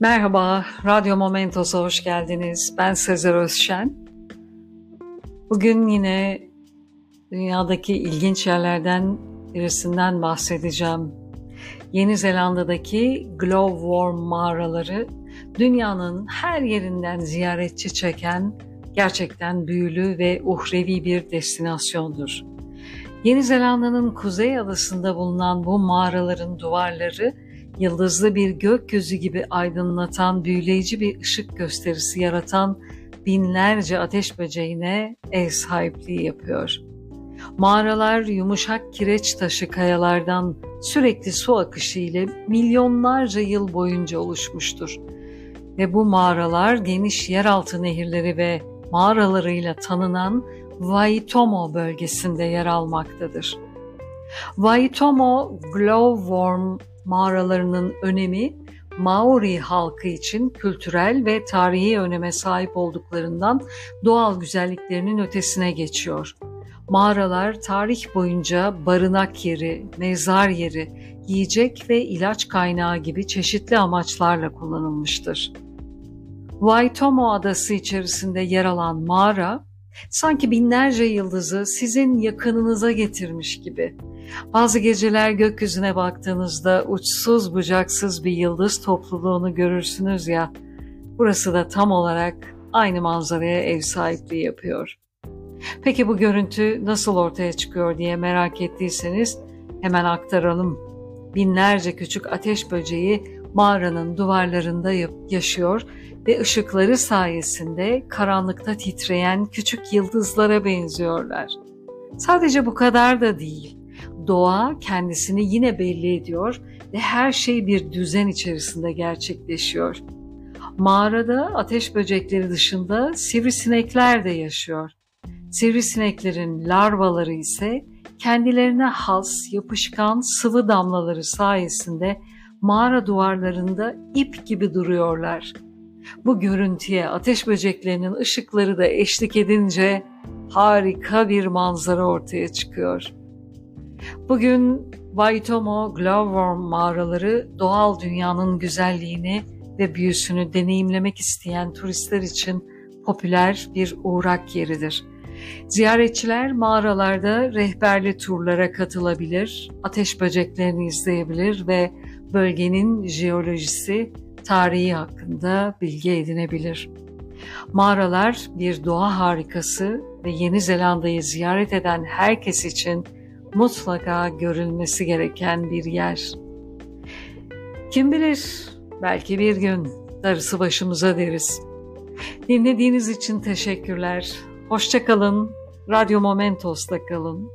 Merhaba, Radyo Momentos'a hoş geldiniz. Ben Sezer Özşen. Bugün yine dünyadaki ilginç yerlerden birisinden bahsedeceğim. Yeni Zelanda'daki Glowworm mağaraları dünyanın her yerinden ziyaretçi çeken gerçekten büyülü ve uhrevi bir destinasyondur. Yeni Zelanda'nın kuzey adasında bulunan bu mağaraların duvarları yıldızlı bir gökyüzü gibi aydınlatan büyüleyici bir ışık gösterisi yaratan binlerce ateş böceğine ev sahipliği yapıyor. Mağaralar yumuşak kireç taşı kayalardan sürekli su akışı ile milyonlarca yıl boyunca oluşmuştur. Ve bu mağaralar geniş yeraltı nehirleri ve mağaralarıyla tanınan Waitomo bölgesinde yer almaktadır. Waitomo Glowworm mağaralarının önemi Maori halkı için kültürel ve tarihi öneme sahip olduklarından doğal güzelliklerinin ötesine geçiyor. Mağaralar tarih boyunca barınak yeri, mezar yeri, yiyecek ve ilaç kaynağı gibi çeşitli amaçlarla kullanılmıştır. Waitomo adası içerisinde yer alan mağara, sanki binlerce yıldızı sizin yakınınıza getirmiş gibi. Bazı geceler gökyüzüne baktığınızda uçsuz bucaksız bir yıldız topluluğunu görürsünüz ya, burası da tam olarak aynı manzaraya ev sahipliği yapıyor. Peki bu görüntü nasıl ortaya çıkıyor diye merak ettiyseniz hemen aktaralım. Binlerce küçük ateş böceği mağaranın duvarlarında yaşıyor ve ışıkları sayesinde karanlıkta titreyen küçük yıldızlara benziyorlar. Sadece bu kadar da değil. Doğa kendisini yine belli ediyor ve her şey bir düzen içerisinde gerçekleşiyor. Mağarada ateş böcekleri dışında sivrisinekler de yaşıyor. Sivrisineklerin larvaları ise kendilerine has, yapışkan sıvı damlaları sayesinde mağara duvarlarında ip gibi duruyorlar. Bu görüntüye ateş böceklerinin ışıkları da eşlik edince harika bir manzara ortaya çıkıyor. Bugün Waitomo Glowworm mağaraları doğal dünyanın güzelliğini ve büyüsünü deneyimlemek isteyen turistler için popüler bir uğrak yeridir. Ziyaretçiler mağaralarda rehberli turlara katılabilir, ateş böceklerini izleyebilir ve bölgenin jeolojisi, tarihi hakkında bilgi edinebilir. Mağaralar bir doğa harikası ve Yeni Zelanda'yı ziyaret eden herkes için mutlaka görülmesi gereken bir yer. Kim bilir belki bir gün darısı başımıza deriz. Dinlediğiniz için teşekkürler. Hoşçakalın. Radyo Momentos'ta kalın.